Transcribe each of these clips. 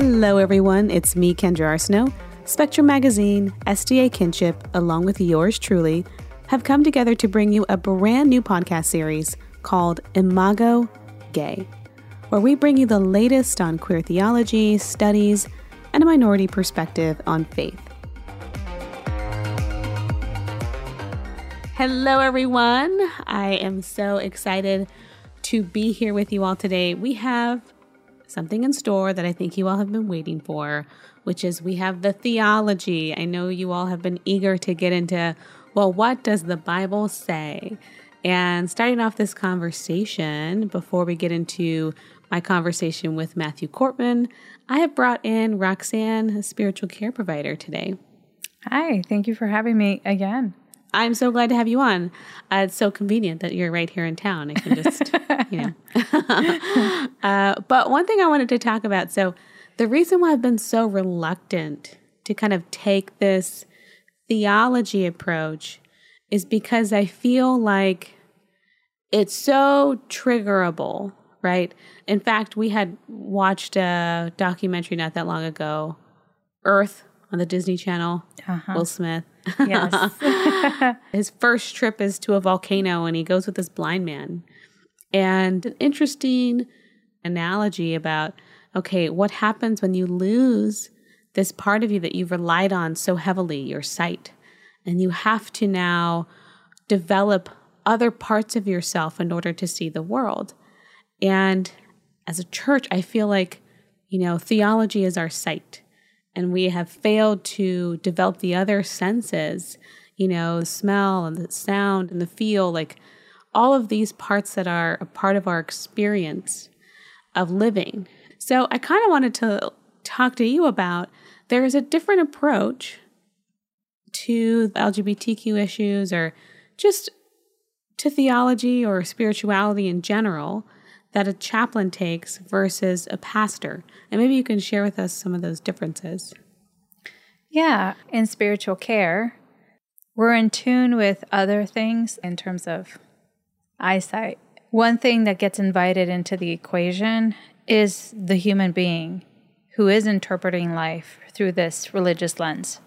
Hello, everyone. It's me, Kendra Arsenault. Spectrum Magazine, SDA Kinship, along with yours truly, have come together to bring you a brand new podcast series called Imago Gei, where we bring you the latest on queer theology, studies, and a minority perspective on faith. Hello, everyone. I am so excited to be here with you all today. We have something in store that I think you all have been waiting for, which is we have the theology. I know you all have been eager to get into, well, what does the Bible say? And starting off this conversation, before we get into my conversation with Matthew Korpman, I have brought in Roxanne, a spiritual care provider, today. Hi, thank you for having me again. I'm so glad to have you on. Uh, it's so convenient that you're right here in town. I can just, you know. uh, but one thing I wanted to talk about so, the reason why I've been so reluctant to kind of take this theology approach is because I feel like it's so triggerable, right? In fact, we had watched a documentary not that long ago, Earth on the Disney Channel, uh-huh. Will Smith. Yes. His first trip is to a volcano and he goes with this blind man. And an interesting analogy about okay, what happens when you lose this part of you that you've relied on so heavily, your sight, and you have to now develop other parts of yourself in order to see the world. And as a church, I feel like, you know, theology is our sight and we have failed to develop the other senses, you know, the smell and the sound and the feel, like all of these parts that are a part of our experience of living. So I kind of wanted to talk to you about there is a different approach to LGBTQ issues or just to theology or spirituality in general that a chaplain takes versus a pastor. And maybe you can share with us some of those differences. Yeah, in spiritual care, we're in tune with other things in terms of eyesight. One thing that gets invited into the equation is the human being who is interpreting life through this religious lens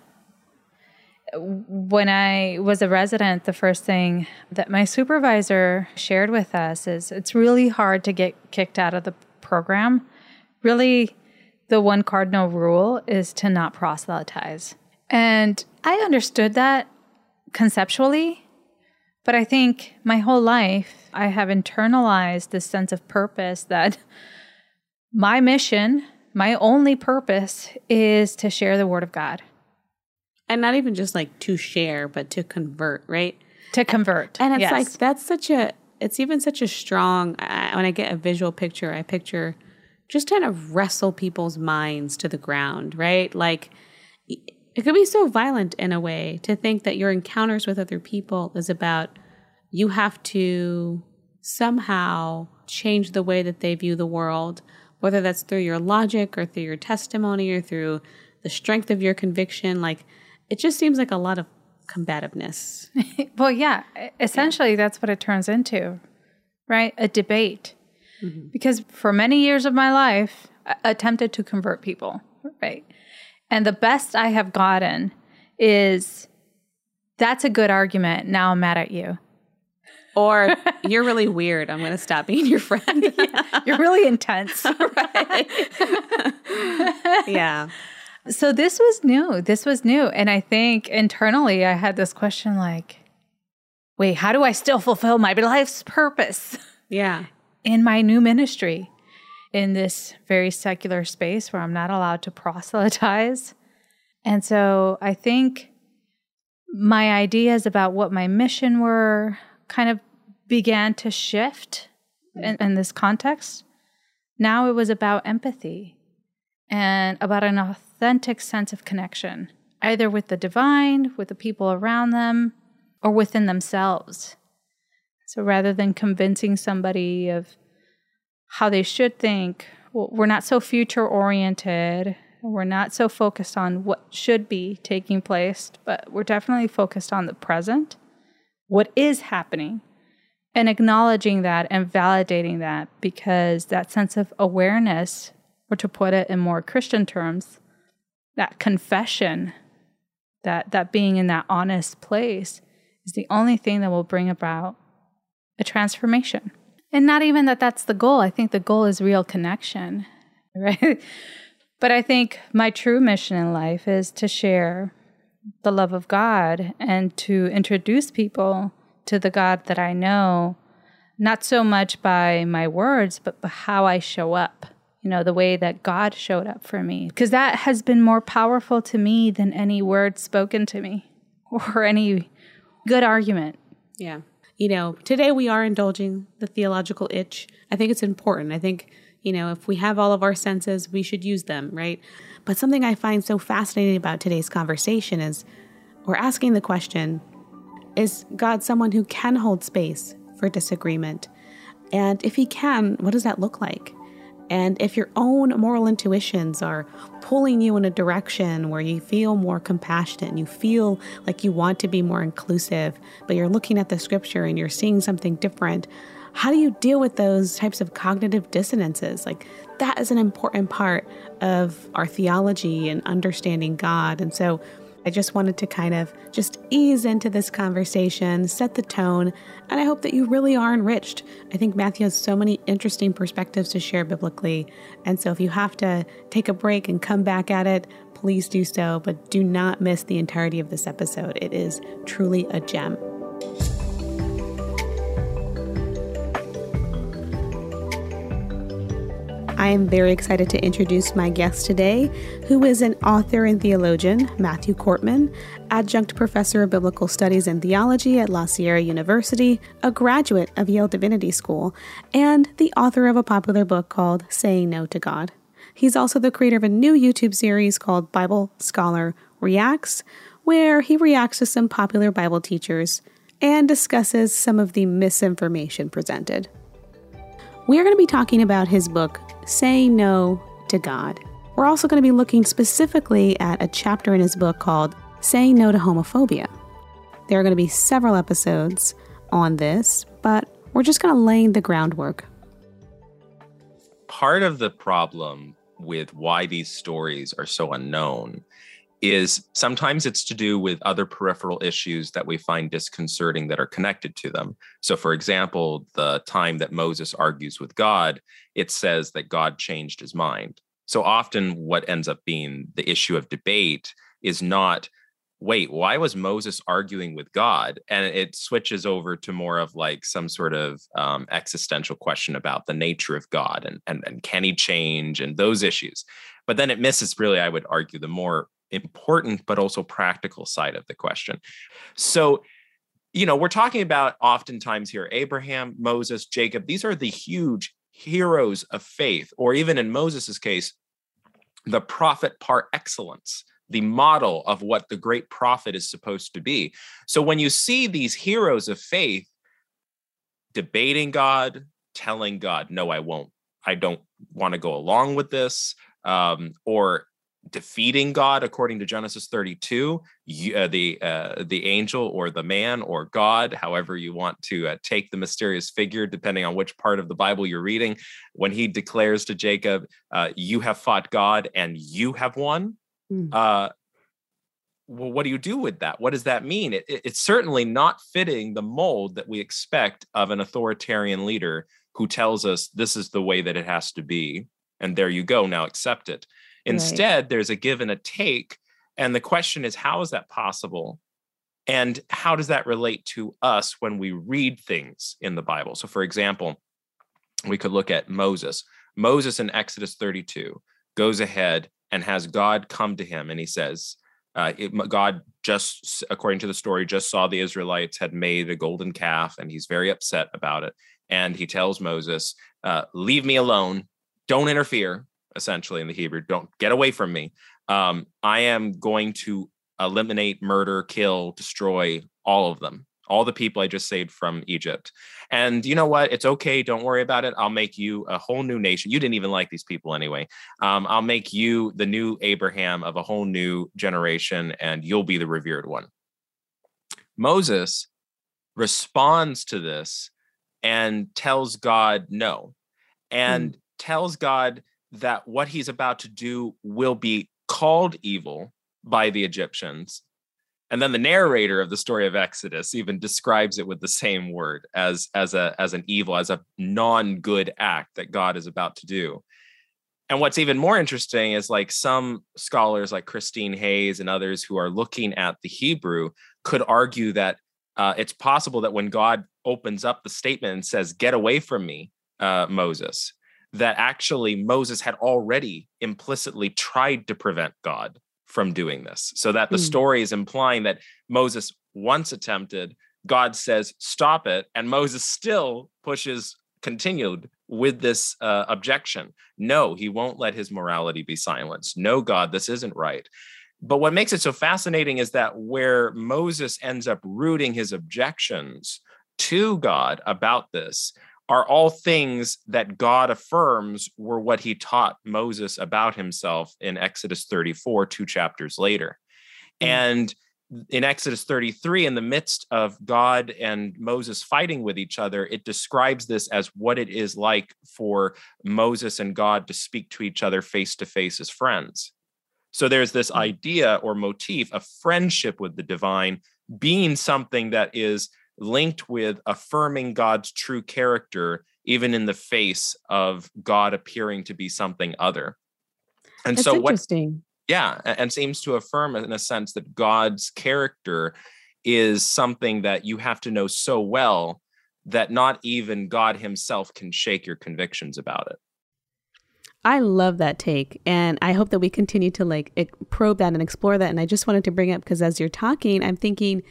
when I was a resident, the first thing that my supervisor shared with us is it's really hard to get kicked out of the program. Really, the one cardinal rule is to not proselytize. And I understood that conceptually, but I think my whole life I have internalized this sense of purpose that my mission, my only purpose is to share the word of God and not even just like to share, but to convert, right? To convert. And it's yes. like that's such a it's even such a strong I, when I get a visual picture, I picture just kind of wrestle people's minds to the ground, right? Like it could be so violent in a way to think that your encounters with other people is about you have to somehow change the way that they view the world, whether that's through your logic or through your testimony or through the strength of your conviction. Like it just seems like a lot of combativeness. well, yeah, essentially yeah. that's what it turns into, right? A debate. Mm-hmm. Because for many years of my life, I attempted to convert people, right? And the best I have gotten is that's a good argument. Now I'm mad at you. Or you're really weird. I'm going to stop being your friend. yeah, you're really intense. right. yeah. So this was new. This was new. And I think internally I had this question like, wait, how do I still fulfill my life's purpose? Yeah. In my new ministry, in this very secular space where I'm not allowed to proselytize. And so I think my ideas about what my mission were kind of began to shift in, in this context. Now it was about empathy and about an authentic sense of connection, either with the divine, with the people around them, or within themselves. So rather than convincing somebody of how they should think, we're not so future oriented. We're not so focused on what should be taking place, but we're definitely focused on the present, what is happening, and acknowledging that and validating that because that sense of awareness or to put it in more Christian terms, that confession, that, that being in that honest place is the only thing that will bring about a transformation. And not even that that's the goal. I think the goal is real connection, right? but I think my true mission in life is to share the love of God and to introduce people to the God that I know, not so much by my words, but by how I show up, you know, the way that God showed up for me. Because that has been more powerful to me than any word spoken to me or any good argument. Yeah. You know, today we are indulging the theological itch. I think it's important. I think, you know, if we have all of our senses, we should use them, right? But something I find so fascinating about today's conversation is we're asking the question Is God someone who can hold space for disagreement? And if he can, what does that look like? And if your own moral intuitions are pulling you in a direction where you feel more compassionate and you feel like you want to be more inclusive, but you're looking at the scripture and you're seeing something different, how do you deal with those types of cognitive dissonances? Like, that is an important part of our theology and understanding God. And so, I just wanted to kind of just ease into this conversation, set the tone, and I hope that you really are enriched. I think Matthew has so many interesting perspectives to share biblically. And so if you have to take a break and come back at it, please do so, but do not miss the entirety of this episode. It is truly a gem. I am very excited to introduce my guest today, who is an author and theologian, Matthew Korpman, adjunct professor of biblical studies and theology at La Sierra University, a graduate of Yale Divinity School, and the author of a popular book called Saying No to God. He's also the creator of a new YouTube series called Bible Scholar Reacts, where he reacts to some popular Bible teachers and discusses some of the misinformation presented. We are going to be talking about his book, Say No to God. We're also going to be looking specifically at a chapter in his book called Say No to Homophobia. There are going to be several episodes on this, but we're just going to lay the groundwork. Part of the problem with why these stories are so unknown is sometimes it's to do with other peripheral issues that we find disconcerting that are connected to them. So, for example, the time that Moses argues with God, it says that God changed his mind. So often, what ends up being the issue of debate is not, wait, why was Moses arguing with God? And it switches over to more of like some sort of um, existential question about the nature of God and, and, and can he change and those issues. But then it misses, really, I would argue, the more important but also practical side of the question. So, you know, we're talking about oftentimes here Abraham, Moses, Jacob. These are the huge heroes of faith, or even in Moses's case, the prophet par excellence, the model of what the great prophet is supposed to be. So when you see these heroes of faith debating God, telling God, no, I won't, I don't want to go along with this, um, or defeating God according to Genesis 32, you, uh, the uh, the angel or the man or God, however you want to uh, take the mysterious figure, depending on which part of the Bible you're reading, when he declares to Jacob, uh, "You have fought God and you have won." Mm. well, what do you do with that? What does that mean? It, it, it's certainly not fitting the mold that we expect of an authoritarian leader who tells us this is the way that it has to be, and there you go. Now accept it. Instead, right. there's a give and a take. And the question is, how is that possible? And how does that relate to us when we read things in the Bible? So, for example, we could look at Moses. Moses in Exodus 32 goes ahead and has God come to him and he says, uh, it, God just, according to the story, just saw the Israelites had made a golden calf and he's very upset about it. And he tells Moses, uh, Leave me alone. Don't interfere essentially in the Hebrew. Don't get away from me. Um, I am going to eliminate, murder, kill, destroy all of them, all the people I just saved from Egypt. And you know what? It's okay. Don't worry about it. I'll make you a whole new nation. You didn't even like these people anyway. Um, I'll make you the new Abraham of a whole new generation, and you'll be the revered one. Moses responds to this and tells God no, and mm. tells God that what he's about to do will be called evil by the Egyptians. And then the narrator of the story of Exodus even describes it with the same word as, as, a, as an evil, as a non good act that God is about to do. And what's even more interesting is like some scholars, like Christine Hayes and others who are looking at the Hebrew, could argue that uh, it's possible that when God opens up the statement and says, Get away from me, uh, Moses, that actually Moses had already implicitly tried to prevent God from doing this. So that the mm. story is implying that Moses once attempted, God says, Stop it. And Moses still pushes, continued with this uh, objection. No, he won't let his morality be silenced. No, God, this isn't right. But what makes it so fascinating is that where Moses ends up rooting his objections to God about this are all things that God affirms were what he taught Moses about himself in Exodus 34, two chapters later. Mm. And in Exodus 33, in the midst of God and Moses fighting with each other, it describes this as what it is like for Moses and God to speak to each other face to face as friends. So there's this mm. idea or motif of friendship with the divine being something that is linked with affirming God's true character, even in the face of God appearing to be something other. And That's so, what, yeah, and seems to affirm in a sense that God's character is something that you have to know so well that not even God Himself can shake your convictions about it. I love that take. And I hope that we continue to like probe that and explore that. And I just wanted to bring up because as you're talking, I'm thinking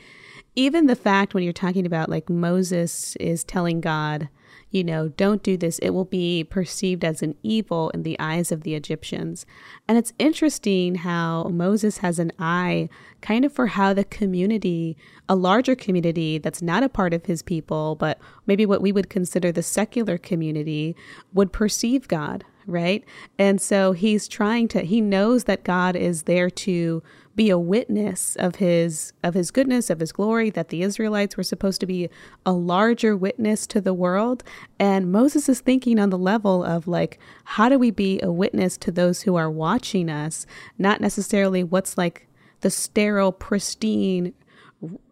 even the fact when you're talking about like Moses is telling God, you know, don't do this, it will be perceived as an evil in the eyes of the Egyptians. And it's interesting how Moses has an eye kind of for how the community, a larger community that's not a part of his people, but maybe what we would consider the secular community, would perceive God right? And so he's trying to he knows that God is there to be a witness of his of his goodness, of his glory, that the Israelites were supposed to be a larger witness to the world. And Moses is thinking on the level of like how do we be a witness to those who are watching us, not necessarily what's like the sterile, pristine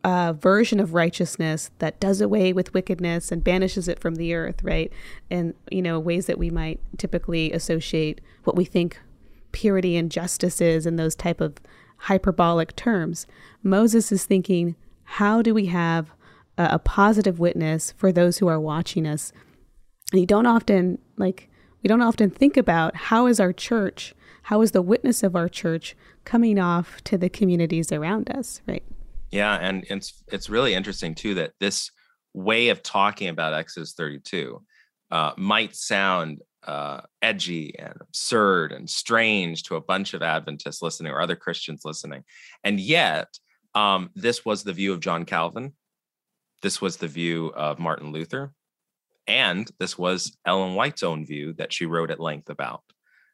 uh, version of righteousness that does away with wickedness and banishes it from the earth, right? And, you know, ways that we might typically associate what we think purity and justice is and those type of hyperbolic terms. Moses is thinking, how do we have a, a positive witness for those who are watching us? And you don't often, like, we don't often think about how is our church, how is the witness of our church coming off to the communities around us, right? Yeah, and it's it's really interesting too that this way of talking about Exodus 32 uh, might sound uh, edgy and absurd and strange to a bunch of Adventists listening or other Christians listening, and yet um, this was the view of John Calvin. This was the view of Martin Luther, and this was Ellen White's own view that she wrote at length about.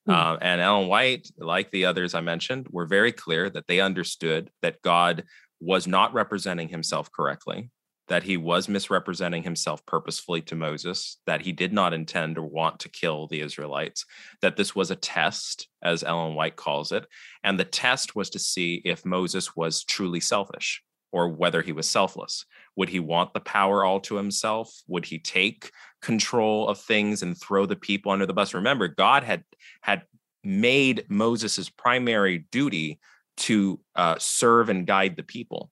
Mm. Uh, and Ellen White, like the others I mentioned, were very clear that they understood that God was not representing himself correctly, that he was misrepresenting himself purposefully to Moses, that he did not intend or want to kill the Israelites, that this was a test, as Ellen White calls it. And the test was to see if Moses was truly selfish or whether he was selfless. Would he want the power all to himself? Would he take control of things and throw the people under the bus? Remember, God had had made Moses's primary duty to uh, serve and guide the people.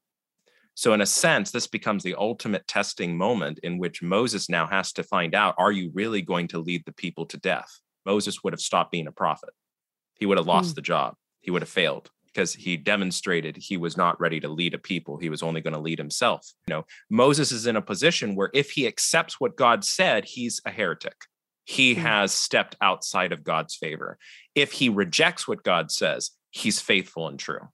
So, in a sense, this becomes the ultimate testing moment in which Moses now has to find out are you really going to lead the people to death? Moses would have stopped being a prophet. He would have lost mm. the job. He would have failed because he demonstrated he was not ready to lead a people. He was only going to lead himself. You know, Moses is in a position where if he accepts what God said, he's a heretic. He mm. has stepped outside of God's favor. If he rejects what God says, he's faithful and true.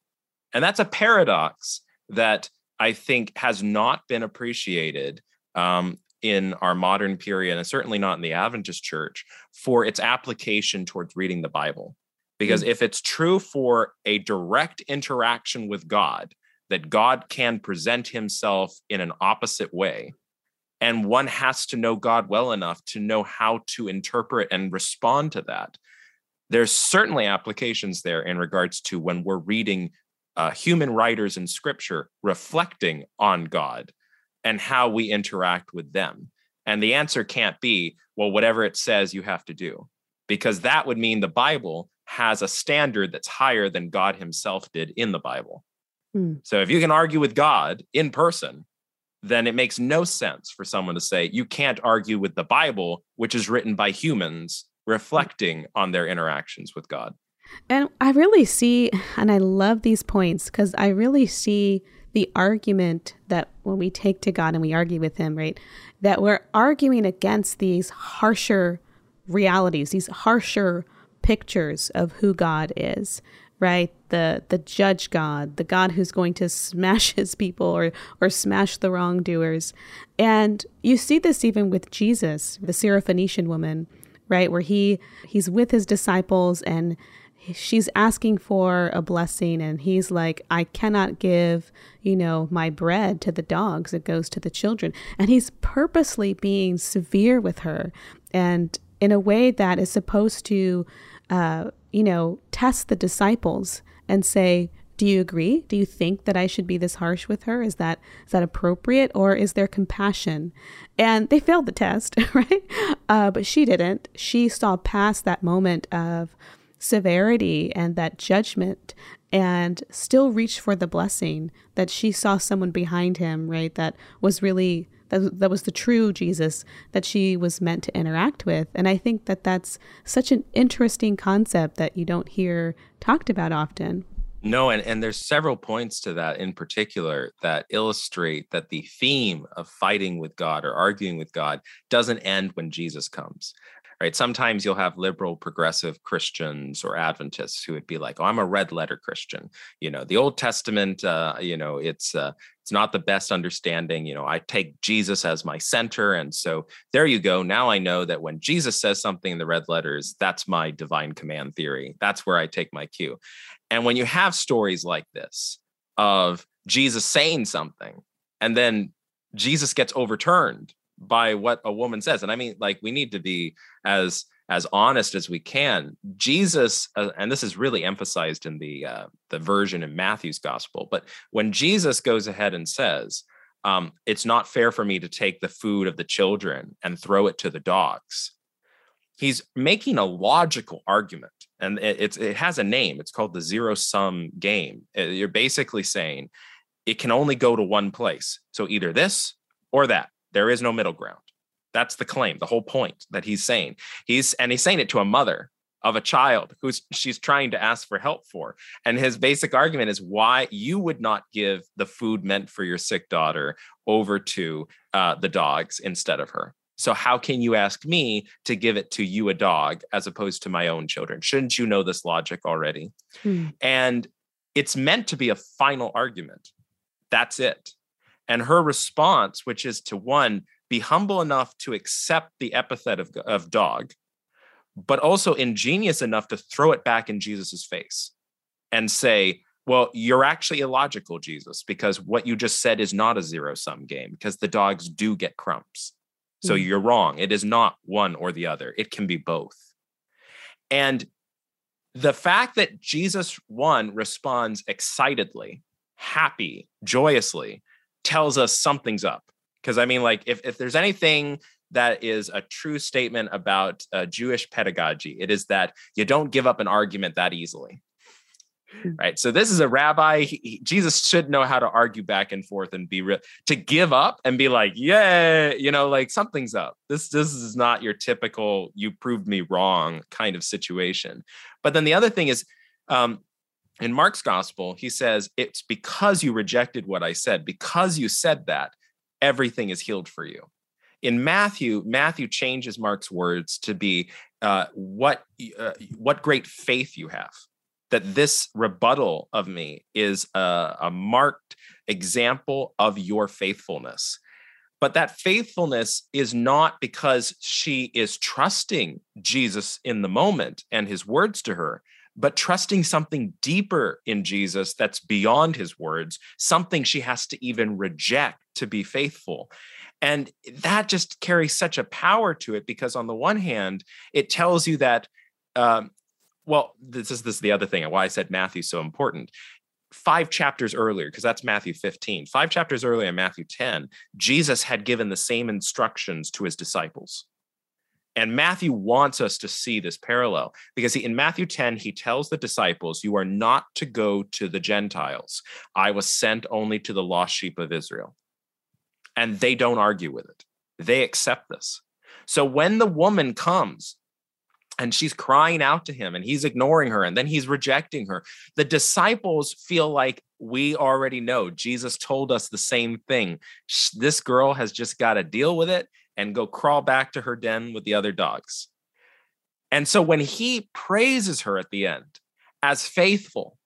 And that's a paradox that I think has not been appreciated um, in our modern period, and certainly not in the Adventist church, for its application towards reading the Bible. Because mm-hmm. if it's true for a direct interaction with God, that God can present himself in an opposite way, and one has to know God well enough to know how to interpret and respond to that there's certainly applications there in regards to when we're reading uh, human writers in scripture reflecting on God and how we interact with them. And the answer can't be, well, whatever it says, you have to do, because that would mean the Bible has a standard that's higher than God himself did in the Bible. Hmm. So if you can argue with God in person, then it makes no sense for someone to say you can't argue with the Bible, which is written by humans reflecting on their interactions with God. And I really see, and I love these points because I really see the argument that when we take to God and we argue with Him, right, that we're arguing against these harsher realities, these harsher pictures of who God is, right? The the judge God, the God who's going to smash his people or or smash the wrongdoers. And you see this even with Jesus, the Syrophoenician woman, right? Where he he's with his disciples and she's asking for a blessing and he's like i cannot give you know my bread to the dogs it goes to the children and he's purposely being severe with her and in a way that is supposed to uh, you know, test the disciples and say, do you agree? Do you think that I should be this harsh with her? Is that is that appropriate, or is there compassion? And they failed the test, right? Uh, but she didn't. She saw past that moment of severity and that judgment, and still reach for the blessing. That she saw someone behind him, right? That was really that, that was the true Jesus that she was meant to interact with. And I think that that's such an interesting concept that you don't hear talked about often. No, and, and there's several points to that in particular that illustrate that the theme of fighting with God or arguing with God doesn't end when Jesus comes right? Sometimes you'll have liberal, progressive Christians or Adventists who would be like, "Oh, I'm a red letter Christian." You know, the Old Testament, uh, you know, it's uh, it's not the best understanding. You know, I take Jesus as my center, and so there you go. Now I know that when Jesus says something in the red letters, that's my divine command theory. That's where I take my cue. And when you have stories like this of Jesus saying something and then Jesus gets overturned by what a woman says. And i mean like we need to be as as honest as we can. Jesus uh, and this is really emphasized in the uh, the version in matthew's gospel but when jesus goes ahead and says um, it's not fair for me to take the food of the children and throw it to the dogs he's making a logical argument. And it, it's it has a name. It's called the zero sum game. Uh, you're basically saying it can only go to one place. So either this or that there is no middle ground. That's the claim, the whole point that he's saying. He's and he's saying it to a mother of a child who's she's trying to ask for help for. And his basic argument is why you would not give the food meant for your sick daughter over to uh, the dogs instead of her. So how can you ask me to give it to you a dog as opposed to my own children? Shouldn't you know this logic already? Hmm. And it's meant to be a final argument. That's it. And her response, which is to one, be humble enough to accept the epithet of, of dog, but also ingenious enough to throw it back in Jesus's face and say, well, you're actually illogical, Jesus, because what you just said is not a zero sum game because the dogs do get crumbs. So mm-hmm. you're wrong. It is not one or the other, it can be both. And the fact that Jesus, one, responds excitedly, happy, joyously, tells us something's up. Because I mean, like, if, if there's anything that is a true statement about uh, Jewish pedagogy, it is that you don't give up an argument that easily. Hmm. Right. So this is a rabbi. He, he, Jesus should know how to argue back and forth and be real to give up and be like, yeah, you know, like something's up. This this is not your typical you proved me wrong kind of situation. But then the other thing is, um, in Mark's gospel, he says, It's because you rejected what I said, because you said that, everything is healed for you. In Matthew, Matthew changes Mark's words to be uh, what, uh, what great faith you have. That this rebuttal of me is a, a marked example of your faithfulness. But that faithfulness is not because she is trusting Jesus in the moment and his words to her but trusting something deeper in Jesus that's beyond his words, something she has to even reject to be faithful. And that just carries such a power to it because, on the one hand, it tells you that um, well, this is this is the other thing why I said Matthew's so important. Five chapters earlier, because that's Matthew 15, five chapters earlier in Matthew 10, Jesus had given the same instructions to his disciples. And Matthew wants us to see this parallel because he, in Matthew 10, he tells the disciples, You are not to go to the Gentiles. I was sent only to the lost sheep of Israel. And they don't argue with it, they accept this. So when the woman comes and she's crying out to him and he's ignoring her and then he's rejecting her, the disciples feel like we already know Jesus told us the same thing. This girl has just got to deal with it and go crawl back to her den with the other dogs. And so when he praises her at the end as faithful,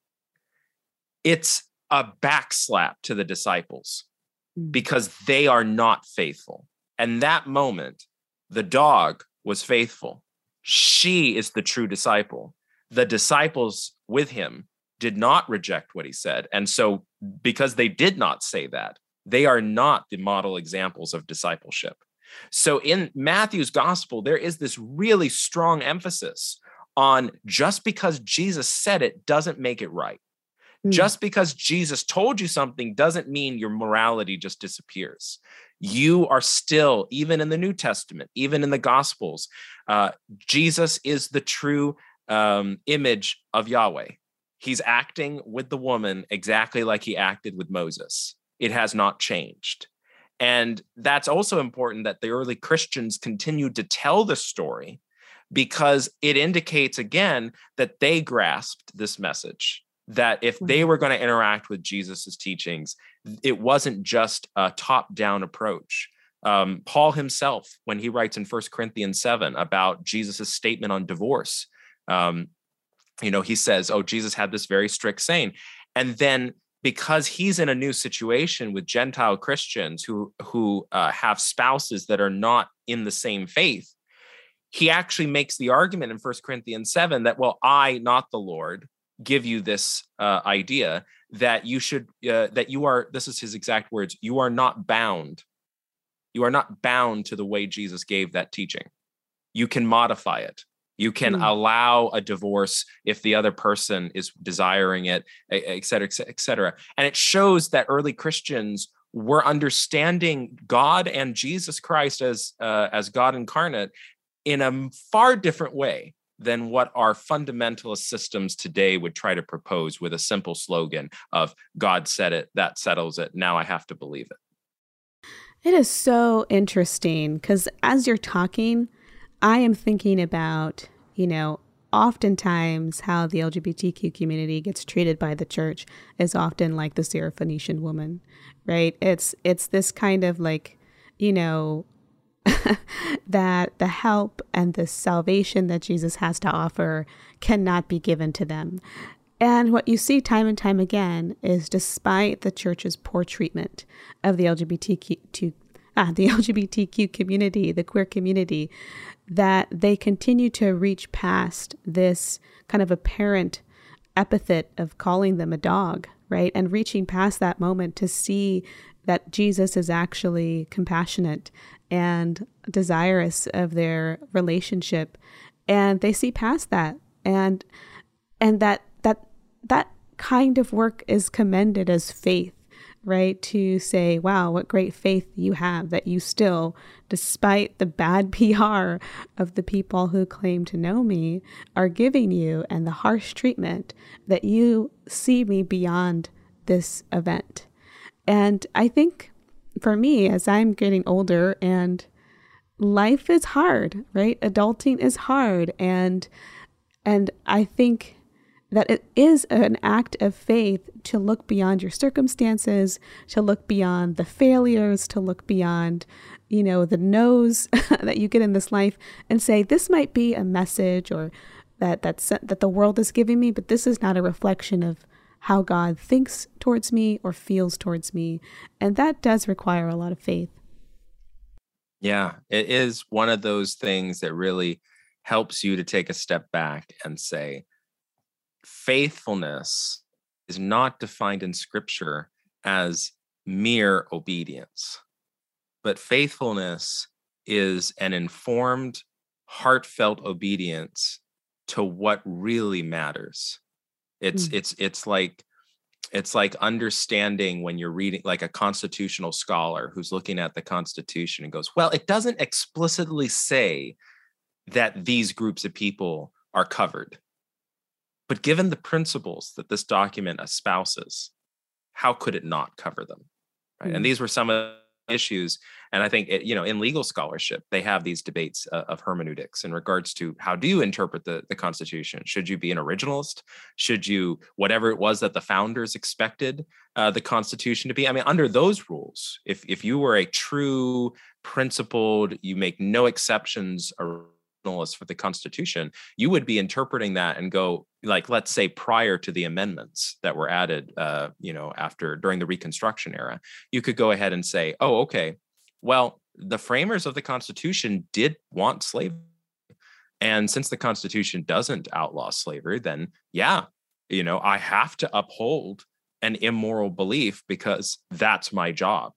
it's a backslap to the disciples hmm. because they are not faithful. And that moment, the dog was faithful. She is the true disciple. The disciples with him did not reject what he said. And so, because they did not say that, they are not the model examples of discipleship. So in Matthew's gospel, there is this really strong emphasis on just because Jesus said it doesn't make it right. Mm. Just because Jesus told you something doesn't mean your morality just disappears. You are still, even in the New Testament, even in the Gospels, uh, Jesus is the true um, image of Yahweh. He's acting with the woman exactly like he acted with Moses. It has not changed. And that's also important that the early Christians continued to tell the story because it indicates again that they grasped this message that if they mm-hmm. were going to interact with Jesus's teachings, it wasn't just a top down approach. Um, Paul himself, when he writes in First Corinthians 7 about Jesus's statement on divorce, um, you know, he says, Oh, Jesus had this very strict saying. And then because he's in a new situation with Gentile Christians who who uh, have spouses that are not in the same faith, he actually makes the argument in First Corinthians seven that well, I, not the Lord, give you this uh, idea that you should uh, that you are. This is his exact words. You are not bound. You are not bound to the way Jesus gave that teaching. You can modify it. You can mm. allow a divorce if the other person is desiring it, et cetera, et cetera. And it shows that early Christians were understanding God and Jesus Christ as uh, as God incarnate in a far different way than what our fundamentalist systems today would try to propose with a simple slogan of God said it, that settles it. Now I have to believe it. It is so interesting because as you're talking, I am thinking about you know, oftentimes how the LGBTQ community gets treated by the church is often like the Syrophoenician woman, right? It's it's this kind of like, you know, that the help and the salvation that Jesus has to offer cannot be given to them. And what you see time and time again is despite the church's poor treatment of the LGBTQ ah, the LGBTQ community, the queer community, that they continue to reach past this kind of apparent epithet of calling them a dog, right? And reaching past that moment to see that Jesus is actually compassionate and desirous of their relationship. And they see past that. And and that that that kind of work is commended as faith right? To say, wow, what great faith you have that you still, despite the bad PR of the people who claim to know me, are giving you and the harsh treatment that you see me beyond this event. And I think for me, as I'm getting older and life is hard, right? Adulting is hard. And and I think that it is an act of faith to look beyond your circumstances, to look beyond the failures, to look beyond, you know, the no's that you get in this life and say, this might be a message or that that's that the world is giving me, but this is not a reflection of how God thinks towards me or feels towards me. And that does require a lot of faith. Yeah, it is one of those things that really helps you to take a step back and say, faithfulness is not defined in scripture as mere obedience, but faithfulness is an informed, heartfelt obedience to what really matters. It's mm. it's it's like it's like understanding when you're reading like a constitutional scholar who's looking at the constitution and goes well it doesn't explicitly say that these groups of people are covered but given the principles that this document espouses how could it not cover them right? Mm-hmm. and these were some of the issues and i think it, you know in legal scholarship they have these debates uh, of hermeneutics in regards to how do you interpret the, the constitution? Should you be an originalist? Should you whatever it was that the founders expected uh, the constitution to be? I mean under those rules if if you were a true principled you make no exceptions for the Constitution, you would be interpreting that and go like, let's say prior to the amendments that were added, uh, you know, after during the Reconstruction era, you could go ahead and say, oh, okay, well, the framers of the Constitution did want slavery. And since the Constitution doesn't outlaw slavery, then yeah, you know, I have to uphold an immoral belief because that's my job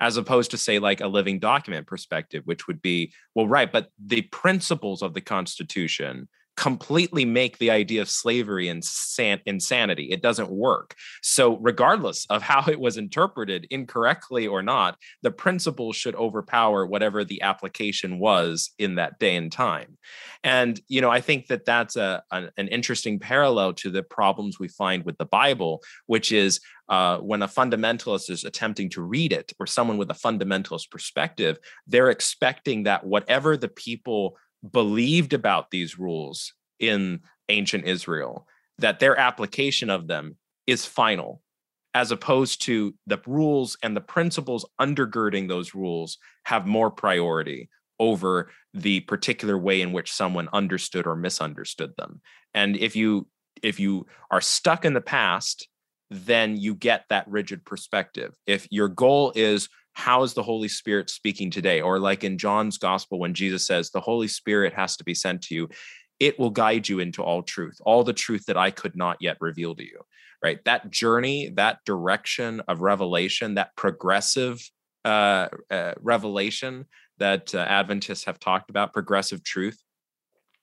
as opposed to say like a living document perspective which would be well right but the principles of the constitution completely make the idea of slavery insan- insanity. It doesn't work. So, regardless of how it was interpreted incorrectly or not, the principle should overpower whatever the application was in that day and time. And, you know, I think that that's a, a an interesting parallel to the problems we find with the Bible, which is uh, when a fundamentalist is attempting to read it or someone with a fundamentalist perspective, they're expecting that whatever the people believed about these rules in ancient Israel, that their application of them is final, as opposed to the rules and the principles undergirding those rules have more priority over the particular way in which someone understood or misunderstood them. And if you if you are stuck in the past, then you get that rigid perspective. If your goal is how is the Holy Spirit speaking today? Or like in John's gospel, when Jesus says, the Holy Spirit has to be sent to you, it will guide you into all truth, all the truth that I could not yet reveal to you. Right. That journey, that direction of revelation, that progressive uh, uh, revelation that uh, Adventists have talked about, progressive truth,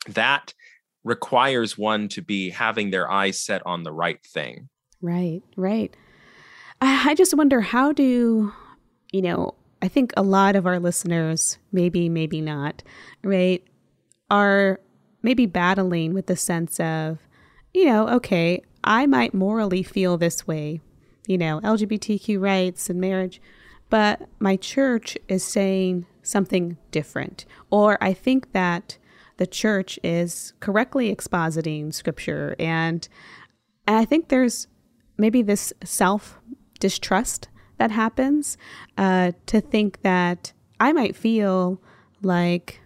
that requires one to be having their eyes set on the right thing. Right, right. I just wonder how do you know, I think a lot of our listeners, maybe, maybe not, right, are maybe battling with the sense of, you know, okay, I might morally feel this way, you know, LGBTQ rights and marriage, but my church is saying something different. Or I think that the church is correctly expositing scripture. And, and I think there's maybe this self distrust that happens uh, to think that I might feel like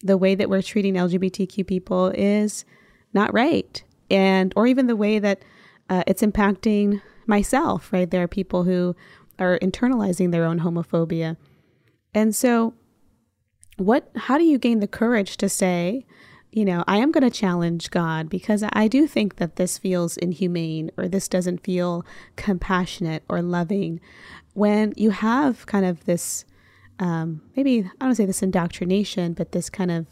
the way that we're treating LGBTQ people is not right, and or even the way that uh, it's impacting myself. Right, there are people who are internalizing their own homophobia, and so what? How do you gain the courage to say? You know, I am going to challenge God because I do think that this feels inhumane or this doesn't feel compassionate or loving. When you have kind of this, um, maybe I don't say this indoctrination, but this kind of,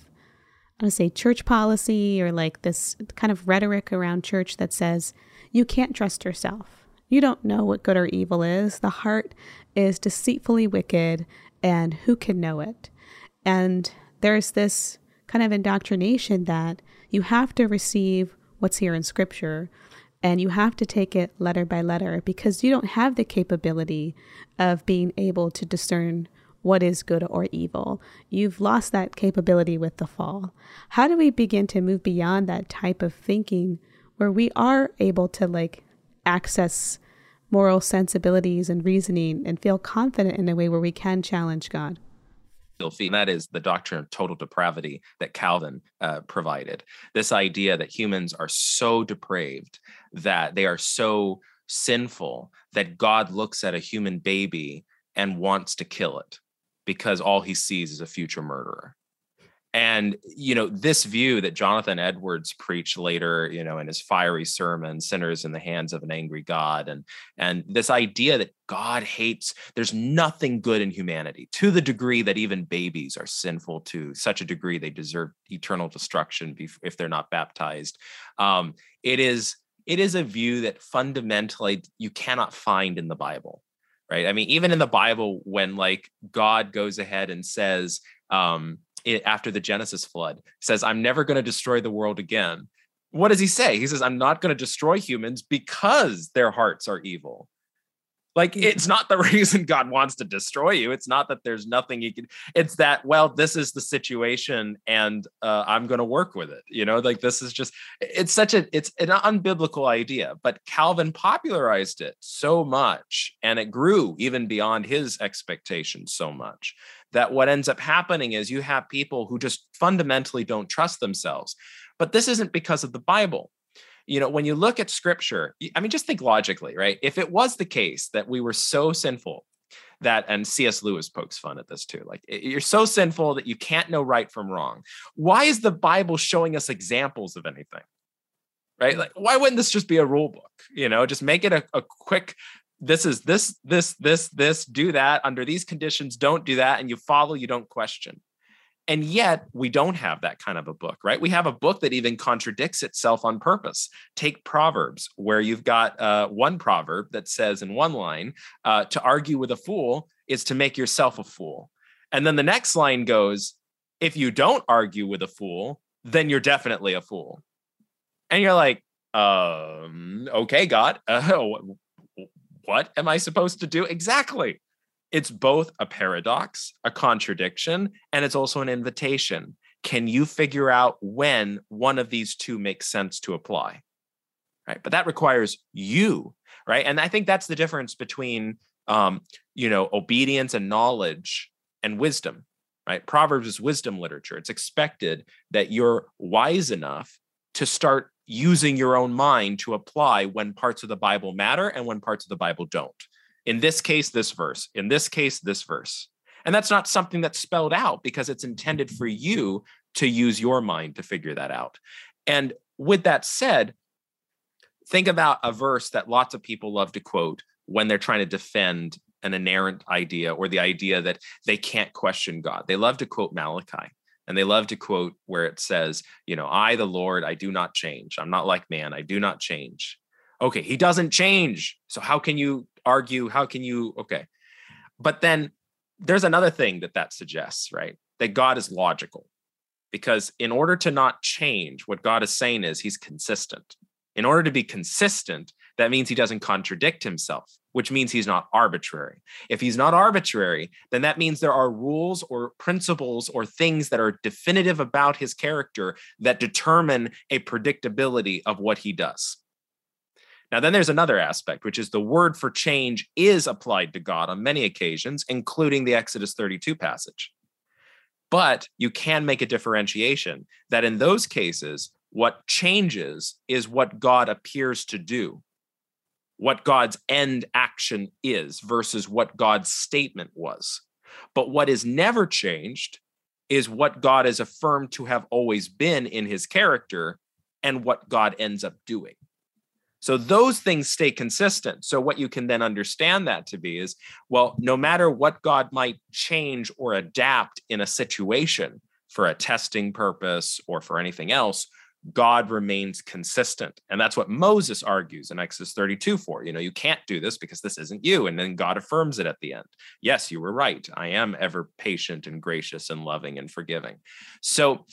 I don't say church policy or like this kind of rhetoric around church that says you can't trust yourself. You don't know what good or evil is. The heart is deceitfully wicked, and who can know it? And there's this kind of indoctrination that you have to receive what's here in scripture and you have to take it letter by letter because you don't have the capability of being able to discern what is good or evil. You've lost that capability with the fall. How do we begin to move beyond that type of thinking where we are able to like access moral sensibilities and reasoning and feel confident in a way where we can challenge God? And that is the doctrine of total depravity that Calvin uh, provided. This idea that humans are so depraved that they are so sinful that God looks at a human baby and wants to kill it because all he sees is a future murderer. And you know this view that jonathan edwards preached later you know in his fiery sermon sinners in the hands of an angry god and and this idea that god hates there's nothing good in humanity to the degree that even babies are sinful to such a degree they deserve eternal destruction if they're not baptized. Um, it is it is a view that fundamentally you cannot find in the bible right? I mean even in the bible when like god goes ahead and says um, after the Genesis flood, says, I'm never going to destroy the world again. What does he say? He says, I'm not going to destroy humans because their hearts are evil. Like it's not the reason God wants to destroy you. It's not that there's nothing you can. It's that well, this is the situation, and uh, I'm going to work with it. You know, like this is just. It's such a. It's an unbiblical idea, but Calvin popularized it so much, and it grew even beyond his expectations so much that what ends up happening is you have people who just fundamentally don't trust themselves. But this isn't because of the Bible you know, when you look at scripture, I mean, just think logically, right? If it was the case that we were so sinful that, and C.S. Lewis pokes fun at this too, like you're so sinful that you can't know right from wrong. Why is the Bible showing us examples of anything? Right? Like, why wouldn't this just be a rule book? You know, just make it a, a quick this is this this this this do that under these conditions don't do that and you follow you don't question and yet we don't have that kind of a book, right? We have a book that even contradicts itself on purpose. Take Proverbs, where you've got uh, one proverb that says in one line, uh, to argue with a fool is to make yourself a fool. And then the next line goes, if you don't argue with a fool, then you're definitely a fool. And you're like, um, okay, God, uh, what am I supposed to do? Exactly it's both a paradox, a contradiction, and it's also an invitation. Can you figure out when one of these two makes sense to apply? Right. But that requires you, right? And I think that's the difference between um, you know, obedience and knowledge and wisdom, right? Proverbs is wisdom literature. It's expected that you're wise enough to start using your own mind to apply when parts of the Bible matter and when parts of the Bible don't. In this case, this verse. In this case, this verse. And that's not something that's spelled out because it's intended for you to use your mind to figure that out. And with that said, think about a verse that lots of people love to quote when they're trying to defend an inerrant idea or the idea that they can't question God. They love to quote Malachi and they love to quote where it says, you know, I, the Lord, I do not change. I'm not like man, I do not change. Okay, he doesn't change. So how can you argue? How can you okay. But then there's another thing that that suggests right? That god is logical. Because in order to not change what god is saying is he's consistent. In order to be consistent that means he doesn't contradict himself which means he's not arbitrary. If he's not arbitrary then that means there are rules or principles or things that are definitive about his character that determine a predictability of what he does. Now, then there's another aspect, which is the word for change is applied to God on many occasions, including the Exodus 32 passage. But you can make a differentiation that in those cases, what changes is what God appears to do, what God's end action is versus what God's statement was. But what is never changed is what God is affirmed to have always been in his character and what God ends up doing. So those things stay consistent. So what you can then understand that to be is, well, no matter what God might change or adapt in a situation for a testing purpose or for anything else, God remains consistent. And that's what Moses argues in Exodus 32 for. You know, you can't do this because this isn't you. And then God affirms it at the end. Yes, you were right. I am ever patient and gracious and loving and forgiving. So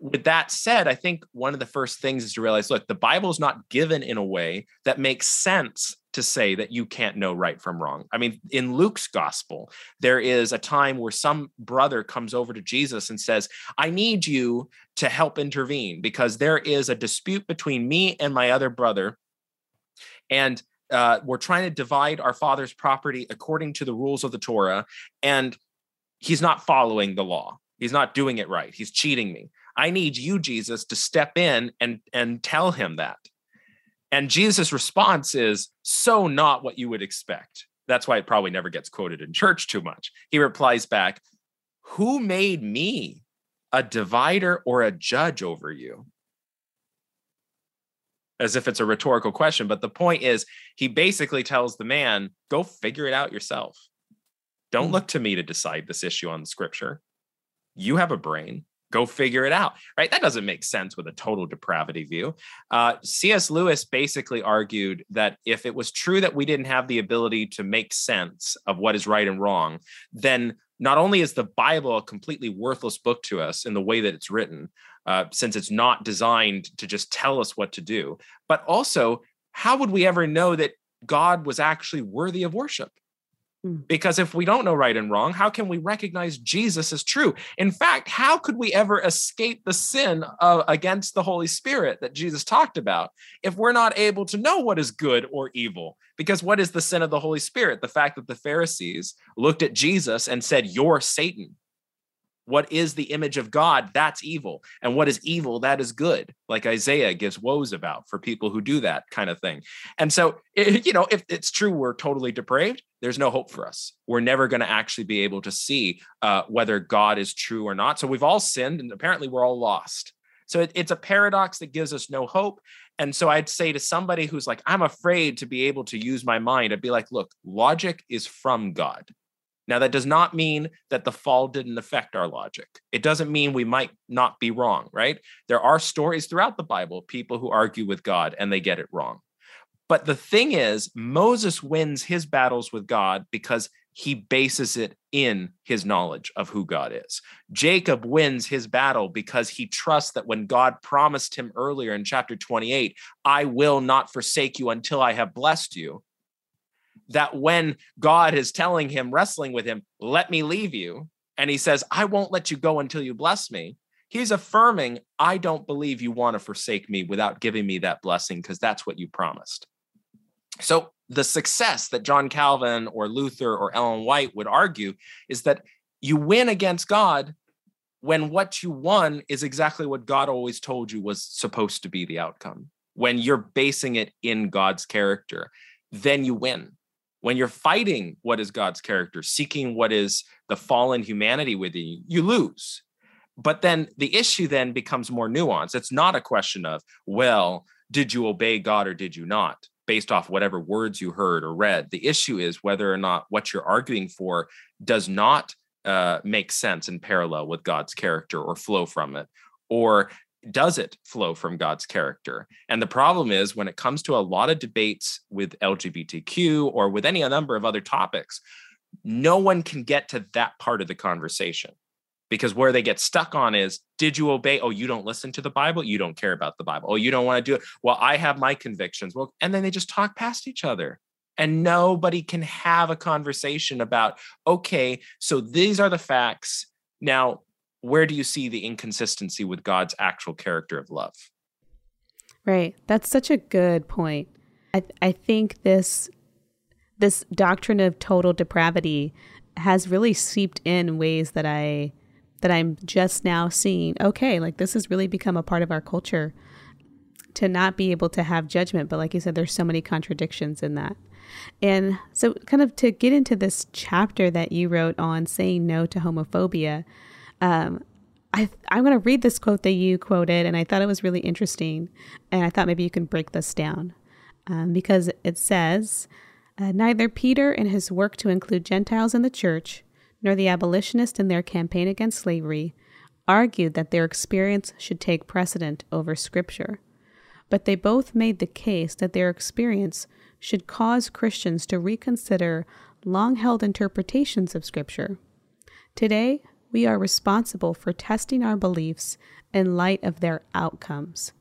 with that said, I think one of the first things is to realize look, the Bible is not given in a way that makes sense to say that you can't know right from wrong. I mean, in Luke's gospel, there is a time where some brother comes over to Jesus and says, I need you to help intervene because there is a dispute between me and my other brother. And uh, we're trying to divide our father's property according to the rules of the Torah. And he's not following the law. He's not doing it right. He's cheating me. I need you, Jesus, to step in and, and tell him that. And Jesus' response is so not what you would expect. That's why it probably never gets quoted in church too much. He replies back, Who made me a divider or a judge over you? As if it's a rhetorical question. But the point is, he basically tells the man, go figure it out yourself. Don't mm. look to me to decide this issue on the scripture. You have a brain go figure it out right that doesn't make sense with a total depravity view uh, cs lewis basically argued that if it was true that we didn't have the ability to make sense of what is right and wrong then not only is the bible a completely worthless book to us in the way that it's written uh, since it's not designed to just tell us what to do but also how would we ever know that god was actually worthy of worship. Hmm. Because if we don't know right and wrong, how can we recognize Jesus as true? In fact, how could we ever escape the sin against the Holy Spirit that Jesus talked about if we're not able to know what is good or evil? Because what is the sin of the Holy Spirit? The fact that the Pharisees looked at Jesus and said, You're Satan what is the image of God, that's evil. And what is evil, that is good. Like Isaiah gives woes about for people who do that kind of thing. And so, it, you know, if it's true we're totally depraved, there's no hope for us. We're never going to actually be able to see uh, whether God is true or not. So we've all sinned and apparently we're all lost. So it, it's a paradox that gives us no hope. And so I'd say to somebody who's like, I'm afraid to be able to use my mind, I'd be like, look, logic is from God. Now, that does not mean that the fall didn't affect our logic. It doesn't mean we might not be wrong, right? There are stories throughout the Bible, people who argue with God and they get it wrong. But the thing is, Moses wins his battles with God because he bases it in his knowledge of who God is. Jacob wins his battle because he trusts that when God promised him earlier in chapter 28, I will not forsake you until I have blessed you, that when God is telling him, wrestling with him, let me leave you, and he says, I won't let you go until you bless me, he's affirming, I don't believe you want to forsake me without giving me that blessing because that's what you promised. So the success that John Calvin or Luther or Ellen White would argue is that you win against God when what you won is exactly what God always told you was supposed to be the outcome. When you're basing it in God's character, then you win when you're fighting what is God's character, seeking what is the fallen humanity within you, you lose. But then the issue then becomes more nuanced. It's not a question of, well, did you obey God or did you not, based off whatever words you heard or read. The issue is whether or not what you're arguing for does not uh, make sense in parallel with God's character or flow from it, or does it flow from God's character? And the problem is when it comes to a lot of debates with LGBTQ or with any number of other topics, no one can get to that part of the conversation. Because where they get stuck on is did you obey? Oh you don't listen to the bible? You don't care about the bible. Oh you don't want to do it? Well i have my convictions. Well and then they just talk past each other. And nobody can have a conversation about okay so these are the facts. Now where do you see the inconsistency with God's actual character of love? Right. That's such a good point. I I think this this doctrine of total depravity has really seeped in ways that I that I'm just now seeing. Okay, like this has really become a part of our culture to not be able to have judgment, but like you said there's so many contradictions in that. And so kind of to get into this chapter that you wrote on saying no to homophobia, um, I, I'm going to read this quote that you quoted, and I thought it was really interesting. And I thought maybe you can break this down um, because it says uh, Neither Peter, in his work to include Gentiles in the church, nor the abolitionists in their campaign against slavery, argued that their experience should take precedent over Scripture. But they both made the case that their experience should cause Christians to reconsider long held interpretations of Scripture. Today, we are responsible for testing our beliefs in light of their outcomes,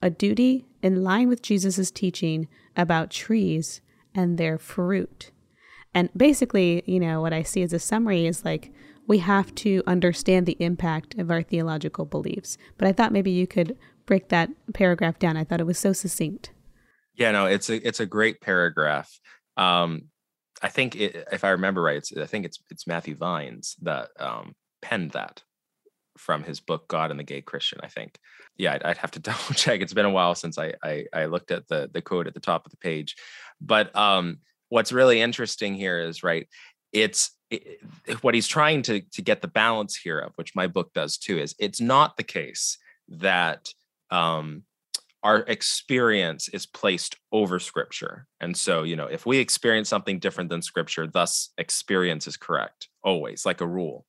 a duty in line with Jesus' teaching about trees and their fruit. And basically, you know, what I see as a summary is like we have to understand the impact of our theological beliefs. But I thought maybe you could break that paragraph down. I thought it was so succinct. Yeah, no, it's a it's a great paragraph. Um, I think it, if I remember right, I think it's it's Matthew Vines that um, penned that from his book God and the Gay Christian. I think. Yeah, I'd, I'd, have to double check. It's been a while since I, I I looked at the the quote at the top of the page, but um, what's really interesting here is right. It's what he's trying to to get the balance here of, which my book does too, is it's not the case that um, our experience is placed over scripture. And so, you know, if we experience something different than scripture, thus experience is correct, always, like a rule.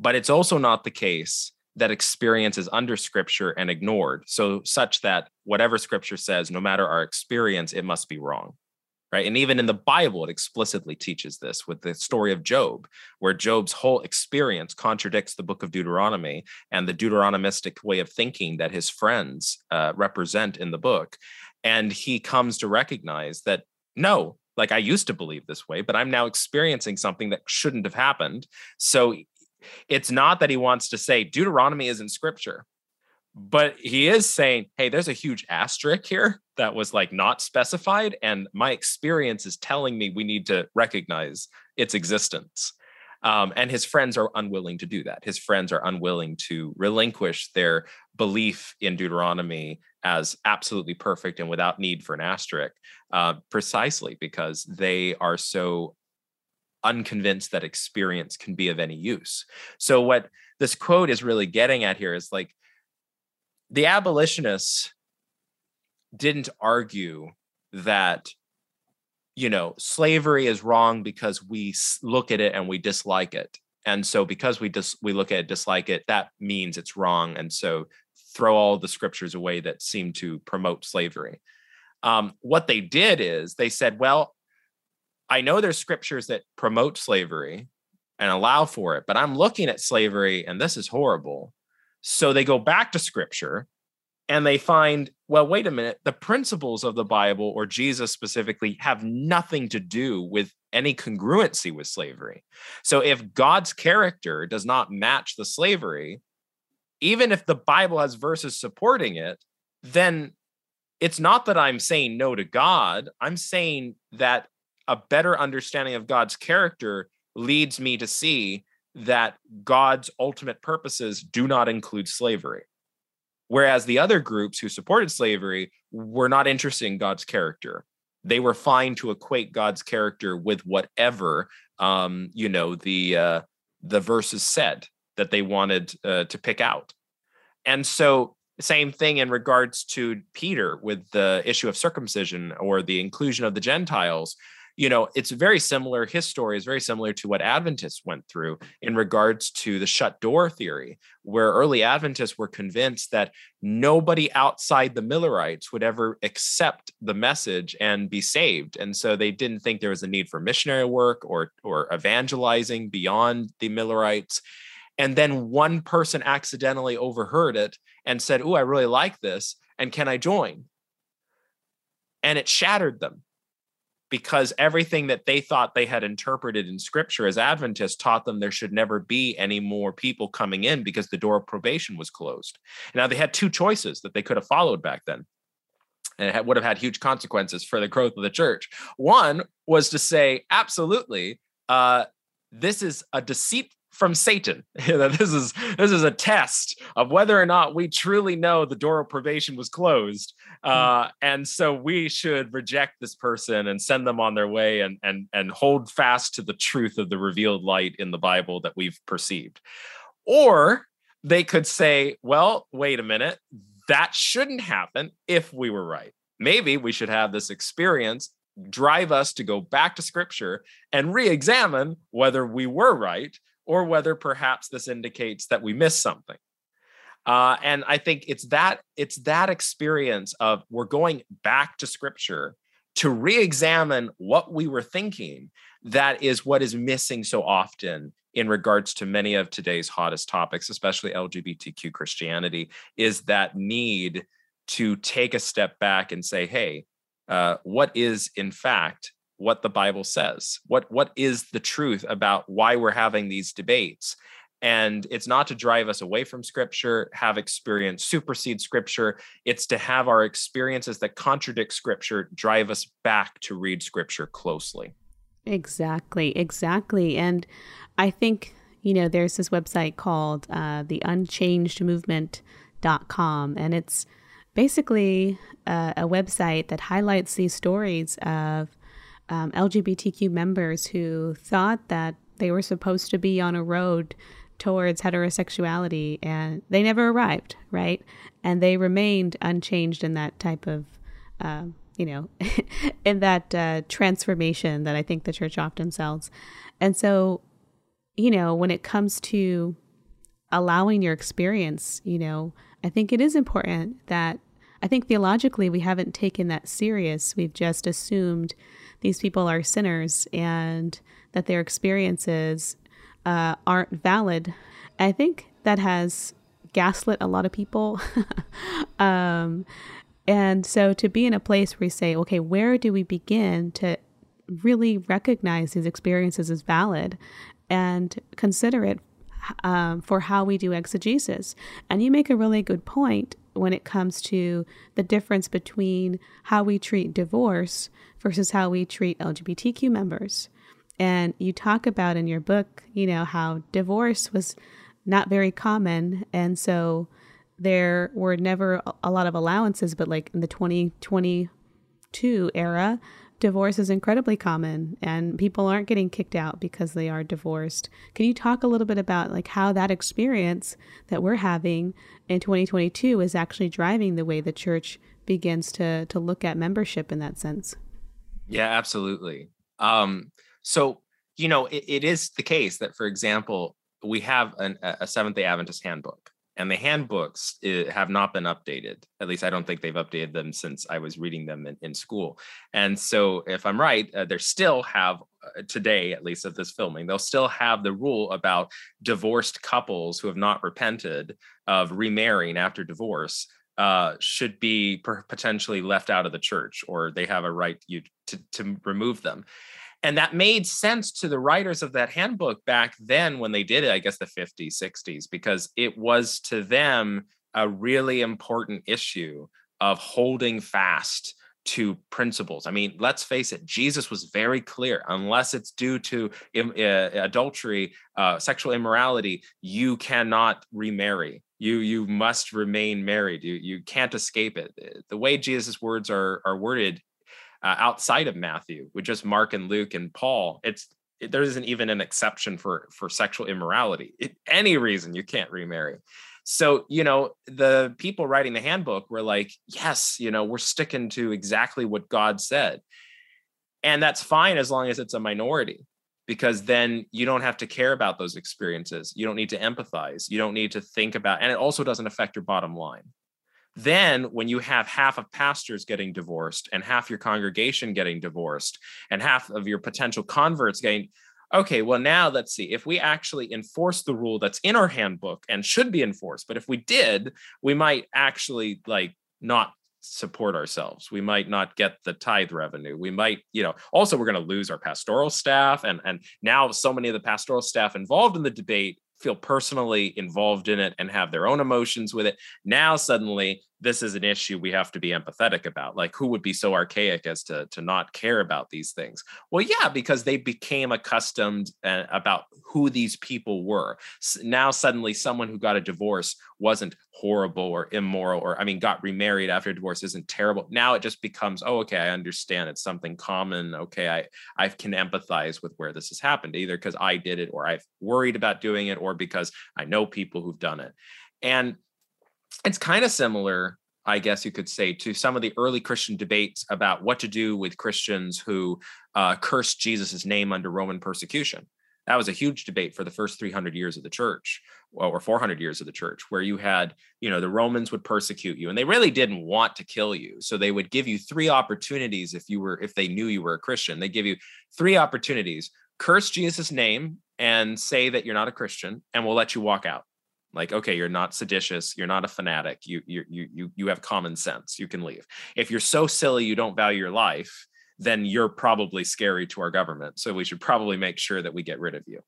But it's also not the case that experience is under scripture and ignored. So, such that whatever scripture says, no matter our experience, it must be wrong right? And even in the Bible, it explicitly teaches this with the story of Job, where Job's whole experience contradicts the book of Deuteronomy and the Deuteronomistic way of thinking that his friends uh, represent in the book. And he comes to recognize that no, like I used to believe this way, but I'm now experiencing something that shouldn't have happened. So it's not that he wants to say Deuteronomy isn't scripture but he is saying hey there's a huge asterisk here that was like not specified and my experience is telling me we need to recognize its existence. Um, and his friends are unwilling to do that. His friends are unwilling to relinquish their belief in deuteronomy as absolutely perfect and without need for an asterisk uh, precisely because they are so unconvinced that experience can be of any use. So what this quote is really getting at here is like the abolitionists didn't argue that you know slavery is wrong because we look at it and we dislike it. And so because we just dis- we look at it dislike it that means it's wrong. And so throw all the scriptures away that seem to promote slavery. Um, what they did is they said well i know there's scriptures that promote slavery and allow for it but i'm looking at slavery and this is horrible so they go back to scripture and they find, well, wait a minute, the principles of the Bible or Jesus specifically have nothing to do with any congruency with slavery. So if God's character does not match the slavery, even if the Bible has verses supporting it, then it's not that I'm saying no to God. I'm saying that a better understanding of God's character leads me to see that God's ultimate purposes do not include slavery. Whereas the other groups who supported slavery were not interested in God's character. They were fine to equate God's character with whatever um, you know the uh, the verses said that they wanted uh, to pick out. And so same thing in regards to Peter with the issue of circumcision or the inclusion of the Gentiles you know, it's very similar. His story is very similar to what Adventists went through in regards to the shut door theory, where early Adventists were convinced that nobody outside the Millerites would ever accept the message and be saved. And so they didn't think there was a need for missionary work or, or evangelizing beyond the Millerites. And then one person accidentally overheard it and said, Oh, I really like this. And can I join? And it shattered them because everything that they thought they had interpreted in scripture as Adventists taught them there should never be any more people coming in because the door of probation was closed. Now they had two choices that they could have followed back then. And it would have had huge consequences for the growth of the church. One was to say, absolutely, uh, this is a deceit from Satan. this is this is a test of whether or not we truly know the door of probation was closed, hmm. uh, and so we should reject this person and send them on their way and and and hold fast to the truth of the revealed light in the Bible that we've perceived. Or they could say, "Well, wait a minute, that shouldn't happen if we were right." Maybe we should have this experience drive us to go back to scripture and re examine whether we were right or whether perhaps this indicates that we missed something. Uh, and I think it's that it's that experience of we're going back to scripture to re-examine what we were thinking that is what is missing so often in regards to many of today's hottest topics especially lgbtq christianity is that need to take a step back and say hey uh, what is in fact what the Bible says. What what is the truth about why we're having these debates? And it's not to drive us away from scripture, have experience supersede scripture. It's to have our experiences that contradict scripture drive us back to read scripture closely. Exactly, exactly. And I think, you know, there's this website called uh, the unchangedmovement.com, and it's basically a website that highlights these stories of um, LGBTQ members who thought that they were supposed to be on a road towards heterosexuality and they never arrived, right? And they remained unchanged in that type of, uh, you know, in that uh, transformation that I think the church often sells. And so, you know, when it comes to allowing your experience, you know, I think it is important that I think theologically we haven't taken that serious. We've just assumed these people are sinners and that their experiences uh, aren't valid. I think that has gaslit a lot of people. um, and so to be in a place where we say, okay, where do we begin to really recognize these experiences as valid and consider it um, for how we do exegesis? And you make a really good point when it comes to the difference between how we treat divorce versus how we treat LGBTQ members. And you talk about in your book, you know, how divorce was not very common. And so there were never a lot of allowances, but like in the 2022 era, divorce is incredibly common and people aren't getting kicked out because they are divorced. Can you talk a little bit about like how that experience that we're having in 2022 is actually driving the way the church begins to to look at membership in that sense? Yeah, absolutely. Um, so, you know, it, it is the case that, for example, we have an, a Seventh day Adventist handbook, and the handbooks eh, have not been updated. At least I don't think they've updated them since I was reading them in, in school. And so, if I'm right, uh, they still have uh, today, at least of this filming, they'll still have the rule about divorced couples who have not repented of remarrying after divorce. Uh, should be per- potentially left out of the church, or they have a right you to, to remove them. And that made sense to the writers of that handbook back then when they did it, I guess the 50s, 60s, because it was to them a really important issue of holding fast to principles. I mean, let's face it, Jesus was very clear unless it's due to uh, adultery, uh, sexual immorality, you cannot remarry. You you must remain married. You you can't escape it. The way Jesus' words are are worded uh, outside of Matthew with just Mark and Luke and Paul. It's it, there isn't even an exception for for sexual immorality. It, any reason you can't remarry. So you know the people writing the handbook were like, yes, you know we're sticking to exactly what God said, and that's fine as long as it's a minority because then you don't have to care about those experiences. You don't need to empathize. You don't need to think about, and it also doesn't affect your bottom line. Then, when you have half of pastors getting divorced and half your congregation getting divorced and half of your potential converts getting, okay, well, now let's see if we actually enforce the rule that's in our handbook and should be enforced. But if we did, we might actually like not support ourselves. We might not get the tithe revenue. We might, you know, also we're going to lose our pastoral staff. And, and now so many of the pastoral staff involved in the debate feel personally involved in it and have their own emotions with it. Now suddenly this is an issue we have to be empathetic about. Like who would be so archaic as to to not care about these things? Well, yeah, because they became accustomed uh, about who these people were. now suddenly someone who got a divorce wasn't horrible or immoral or I mean got remarried after divorce isn't terrible. Now it just becomes, oh okay, I understand it's something common. Okay, I I can empathize with where this has happened either because I did it or I've worried about doing it or because I know people who've done it. And it's kind of similar I guess you could say, to some of the early Christian debates about what to do with Christians who uh, cursed Jesus' name under Roman persecution. That was a huge debate for the first 300 years of the church or 400 years of the church, where you had, you know, the Romans would persecute you and they really didn't want to kill you. So they would give you three opportunities if you were, if they knew you were a Christian. They give you three opportunities curse Jesus' name and say that you're not a Christian, and we'll let you walk out like okay you're not seditious you're not a fanatic you you you you have common sense you can leave if you're so silly you don't value your life then you're probably scary to our government so we should probably make sure that we get rid of you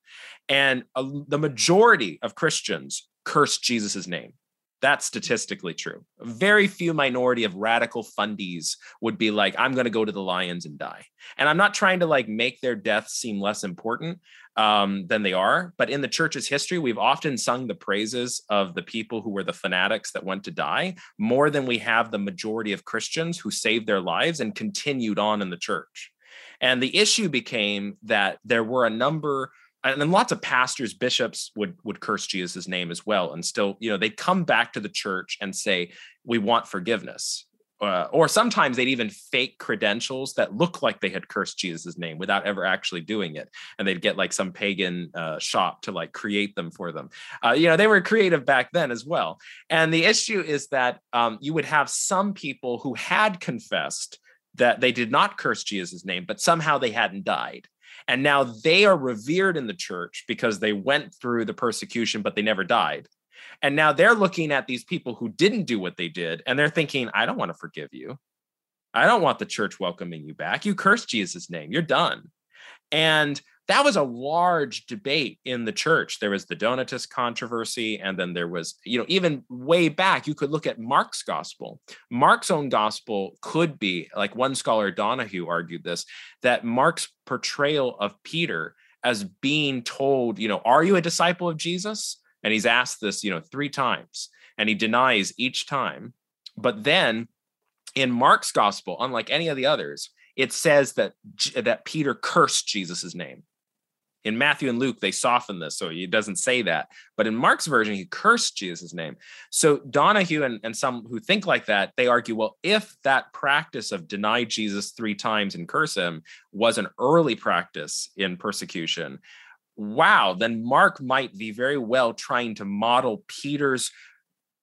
and the majority of christians curse jesus' name that's statistically true. Very few minority of radical fundies would be like, I'm going to go to the lions and die. And I'm not trying to like make their death seem less important um, than they are. But in the church's history, we've often sung the praises of the people who were the fanatics that went to die more than we have the majority of Christians who saved their lives and continued on in the church. And the issue became that there were a number and then lots of pastors, bishops would would curse Jesus' name as well, and still, you know, they'd come back to the church and say, "We want forgiveness." Uh, or sometimes they'd even fake credentials that look like they had cursed Jesus' name without ever actually doing it, and they'd get like some pagan uh, shop to like create them for them. Uh, you know, they were creative back then as well. And the issue is that um, you would have some people who had confessed that they did not curse Jesus' name, but somehow they hadn't died. And now they are revered in the church because they went through the persecution, but they never died. And now they're looking at these people who didn't do what they did and they're thinking, I don't want to forgive you. I don't want the church welcoming you back. You cursed Jesus' name. You're done. And that was a large debate in the church. There was the Donatist controversy, and then there was, you know, even way back, you could look at Mark's gospel. Mark's own gospel could be, like one scholar, Donahue, argued this, that Mark's portrayal of Peter as being told, you know, are you a disciple of Jesus? And he's asked this, you know, three times, and he denies each time. But then in Mark's gospel, unlike any of the others, it says that that Peter cursed Jesus' name. In Matthew and Luke, they soften this, so he doesn't say that. But in Mark's version, he cursed Jesus' name. So Donahue and, and some who think like that, they argue, well, if that practice of deny Jesus three times and curse him was an early practice in persecution, wow, then Mark might be very well trying to model Peter's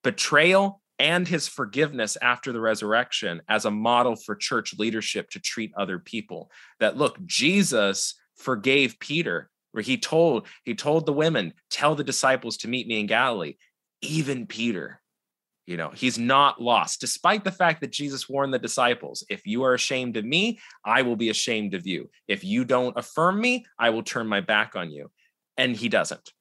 betrayal and his forgiveness after the resurrection as a model for church leadership to treat other people. That look, Jesus forgave Peter, where he told he told the women, "Tell the disciples to meet me in Galilee." Even Peter, you know, he's not lost, despite the fact that Jesus warned the disciples, "If you are ashamed of me, I will be ashamed of you. If you don't affirm me, I will turn my back on you." And he doesn't.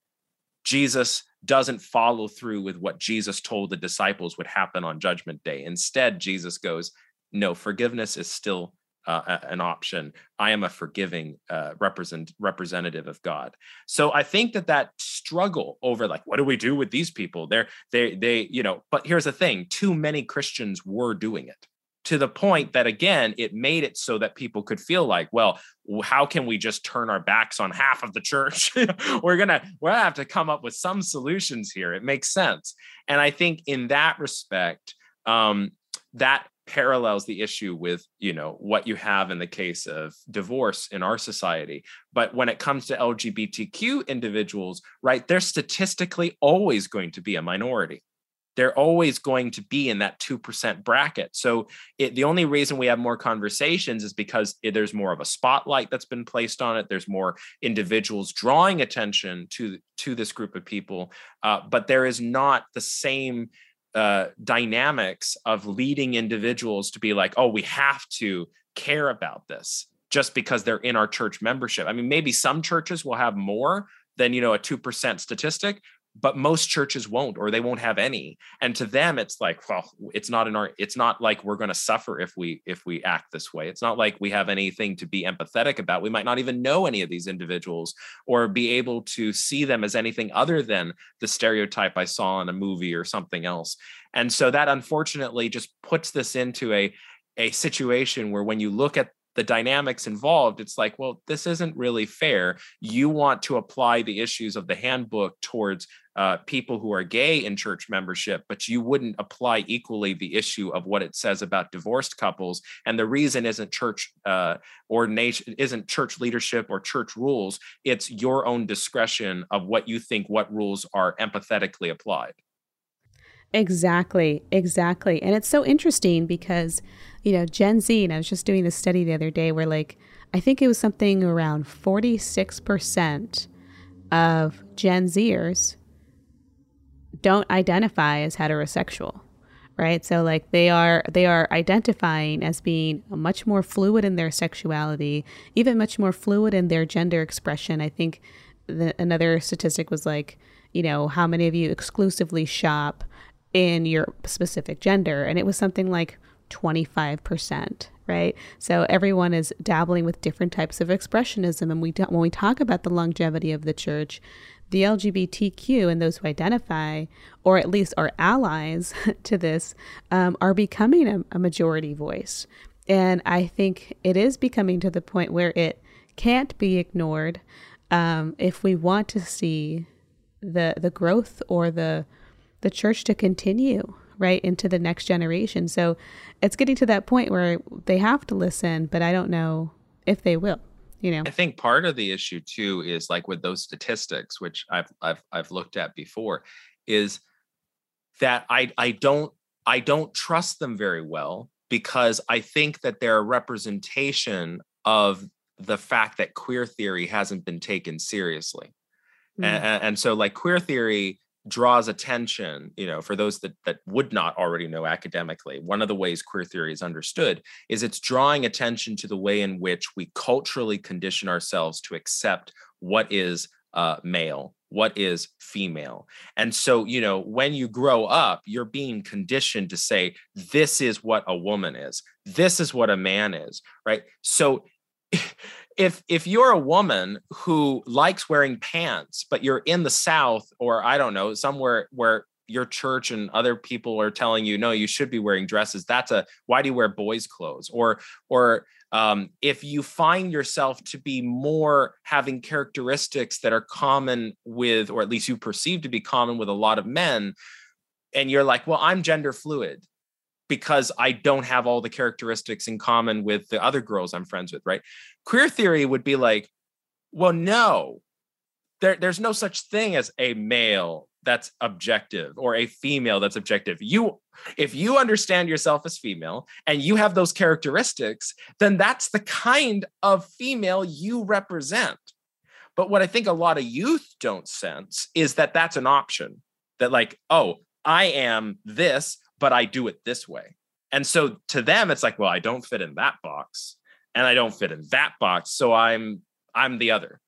Jesus doesn't follow through with what Jesus told the disciples would happen on Judgment Day. Instead, Jesus goes, "No, forgiveness is still uh, an option. I am a forgiving uh, represent representative of God. So I think that that struggle over like, what do we do with these people? They're they they you know. But here's the thing: too many Christians were doing it to the point that again it made it so that people could feel like well how can we just turn our backs on half of the church we're gonna we're gonna have to come up with some solutions here it makes sense and i think in that respect um, that parallels the issue with you know what you have in the case of divorce in our society. But when it comes to lgbtq individuals right they're statistically always going to be a minority. They're always going to be in that 2% bracket. So it, the only reason we have more conversations is because there's more of a spotlight that's been placed on it. There's more individuals drawing attention to to this group of people. Uh, but there is not the same uh, dynamics of leading individuals to be like, oh, we have to care about this just because they're in our church membership. I mean, maybe some churches will have more than you know a 2% statistic but most churches won't or they won't have any. And to them it's like well it's not in our it's not like we're going to suffer if we if we act this way. It's not like we have anything to be empathetic about. We might not even know any of these individuals or be able to see them as anything other than the stereotype i saw in a movie or something else. And so that unfortunately just puts this into a a situation where when you look at the dynamics involved, it's like, well, this isn't really fair. You want to apply the issues of the handbook towards uh, people who are gay in church membership, but you wouldn't apply equally the issue of what it says about divorced couples. And the reason isn't church uh, ordination, isn't church leadership or church rules. It's your own discretion of what you think what rules are empathetically applied. Exactly, exactly. And it's so interesting because, you know, Gen Z, and I was just doing a study the other day where, like, I think it was something around 46% of Gen Zers don't identify as heterosexual right so like they are they are identifying as being much more fluid in their sexuality even much more fluid in their gender expression i think the, another statistic was like you know how many of you exclusively shop in your specific gender. And it was something like 25%, right? So everyone is dabbling with different types of expressionism. And we don't. when we talk about the longevity of the church, the LGBTQ and those who identify, or at least are allies to this, um, are becoming a, a majority voice. And I think it is becoming to the point where it can't be ignored. um, if we want to see the the growth or the the church to continue right into the next generation. So it's getting to that point where they have to listen, but I don't know if they will. You know, I think part of the issue too is like with those statistics, which I've I've I've looked at before, is that I I don't I don't trust them very well because I think that they're a representation of the fact that queer theory hasn't been taken seriously. Mm. And, and, so like queer theory draws attention, you know, for those that that would not already know academically. One of the ways queer theory is understood is it's drawing attention to the way in which we culturally condition ourselves to accept what is uh, male what is female. And so, you know, when you grow up, you're being conditioned to say, this is what a woman is, this is what a man is, right? So, if if you're a woman who likes wearing pants but you're in the south or i don't know somewhere where your church and other people are telling you no you should be wearing dresses that's a why do you wear boys clothes? Or or um, if you find yourself to be more having characteristics that are common with, or at least you perceive to be common with a lot of men, and you're like, well, I'm gender fluid because I don't have all the characteristics in common with the other girls I'm friends with, right? Queer theory would be like, well, no, there, there's no such thing as a male that's objective or a female that's objective. You if you understand yourself as female and you have those characteristics, then that's the kind of female you represent. But what I think a lot of youth don't sense is that that's an option. That like, oh, I am this, but I do it this way. And so to them it's like, well, I don't fit in that box and I don't fit in that box, so I'm I'm the other.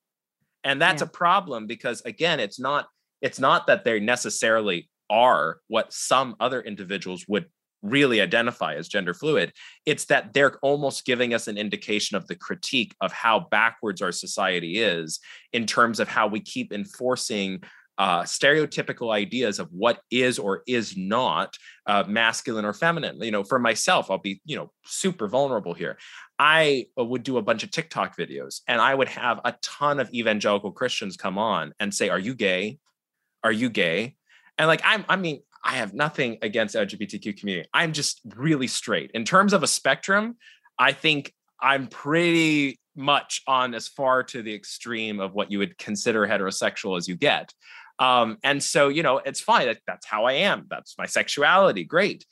And that's yeah. a problem because again, it's not it's not that they necessarily are what some other individuals would really identify as gender fluid. It's that they're almost giving us an indication of the critique of how backwards our society is in terms of how we keep enforcing uh, stereotypical ideas of what is or is not uh, masculine or feminine. You know, for myself, I'll be, you know, super vulnerable here. I would do a bunch of TikTok videos and I would have a ton of evangelical Christians come on and say, Are you gay? Are you gay? And like, I'm, I mean, I have nothing against LGBTQ community. I'm just really straight. In terms of a spectrum, I think I'm pretty much on as far to the extreme of what you would consider heterosexual as you get. Um, and so, you know, it's fine. That, that's how I am. That's my sexuality. Great.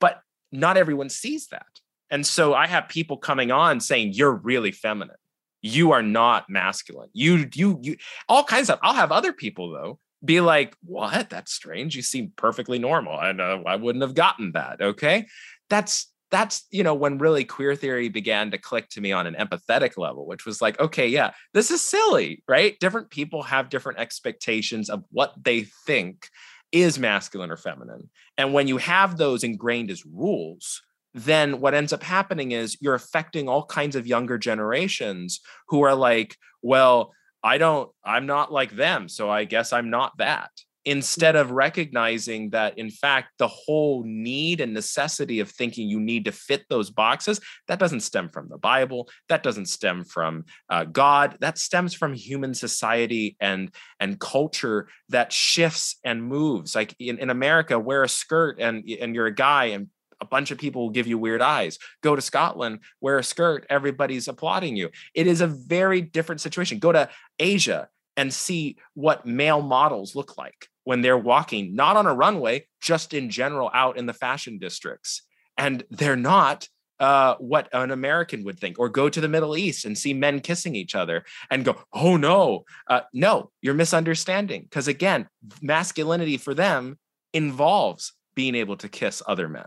But not everyone sees that. And so I have people coming on saying, you're really feminine. You are not masculine. You, you, you, all kinds of, I'll have other people though be like, what? That's strange. You seem perfectly normal. And uh, I wouldn't have gotten that. Okay. That's, that's, you know, when really queer theory began to click to me on an empathetic level, which was like, okay, yeah, this is silly, right? Different people have different expectations of what they think is masculine or feminine. And when you have those ingrained as rules, then what ends up happening is you're affecting all kinds of younger generations who are like, well, I don't, I'm not like them. So I guess I'm not that. Instead of recognizing that, in fact, the whole need and necessity of thinking you need to fit those boxes, that doesn't stem from the Bible. That doesn't stem from uh, God. That stems from human society and, and culture that shifts and moves. Like in, in America, wear a skirt and, and you're a guy, and a bunch of people will give you weird eyes. Go to Scotland, wear a skirt, everybody's applauding you. It is a very different situation. Go to Asia and see what male models look like when they're walking, not on a runway, just in general out in the fashion districts. And they're not uh, what an American would think, or go to the Middle East and see men kissing each other and go, oh no, uh, no, you're misunderstanding. Because again, masculinity for them involves being able to kiss other men.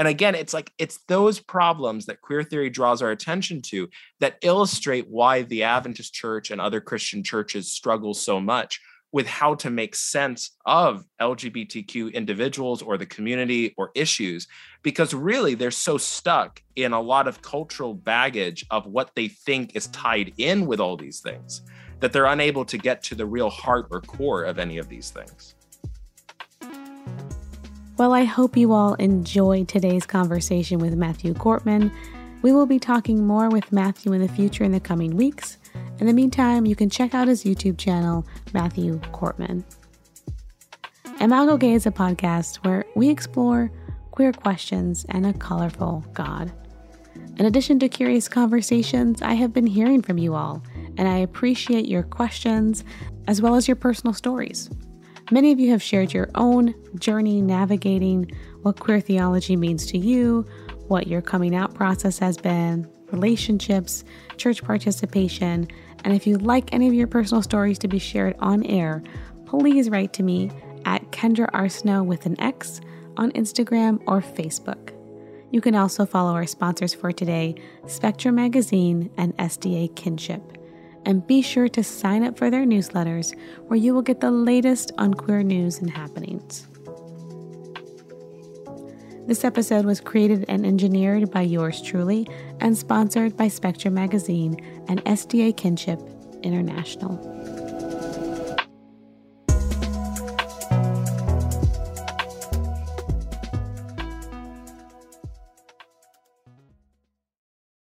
And again, it's like it's those problems that queer theory draws our attention to that illustrate why the Adventist church and other Christian churches struggle so much with how to make sense of LGBTQ individuals or the community or issues, because really they're so stuck in a lot of cultural baggage of what they think is tied in with all these things that they're unable to get to the real heart or core of any of these things. Well, I hope you all enjoyed today's conversation with Matthew Korpman. We will be talking more with Matthew in the future in the coming weeks. In the meantime, you can check out his YouTube channel, Matthew Korpman. Imago Gei is a podcast where we explore queer questions and a colorful God. In addition to curious conversations, I have been hearing from you all, and I appreciate your questions as well as your personal stories. Many of you have shared your own journey navigating what queer theology means to you, what your coming out process has been, relationships, church participation, and if you'd like any of your personal stories to be shared on air, please write to me at Kendra Arsenault with an X on Instagram or Facebook. You can also follow our sponsors for today, Spectrum Magazine and SDA Kinship. And be sure to sign up for their newsletters where you will get the latest on queer news and happenings. This episode was created and engineered by yours truly and sponsored by Spectrum Magazine and SDA Kinship International.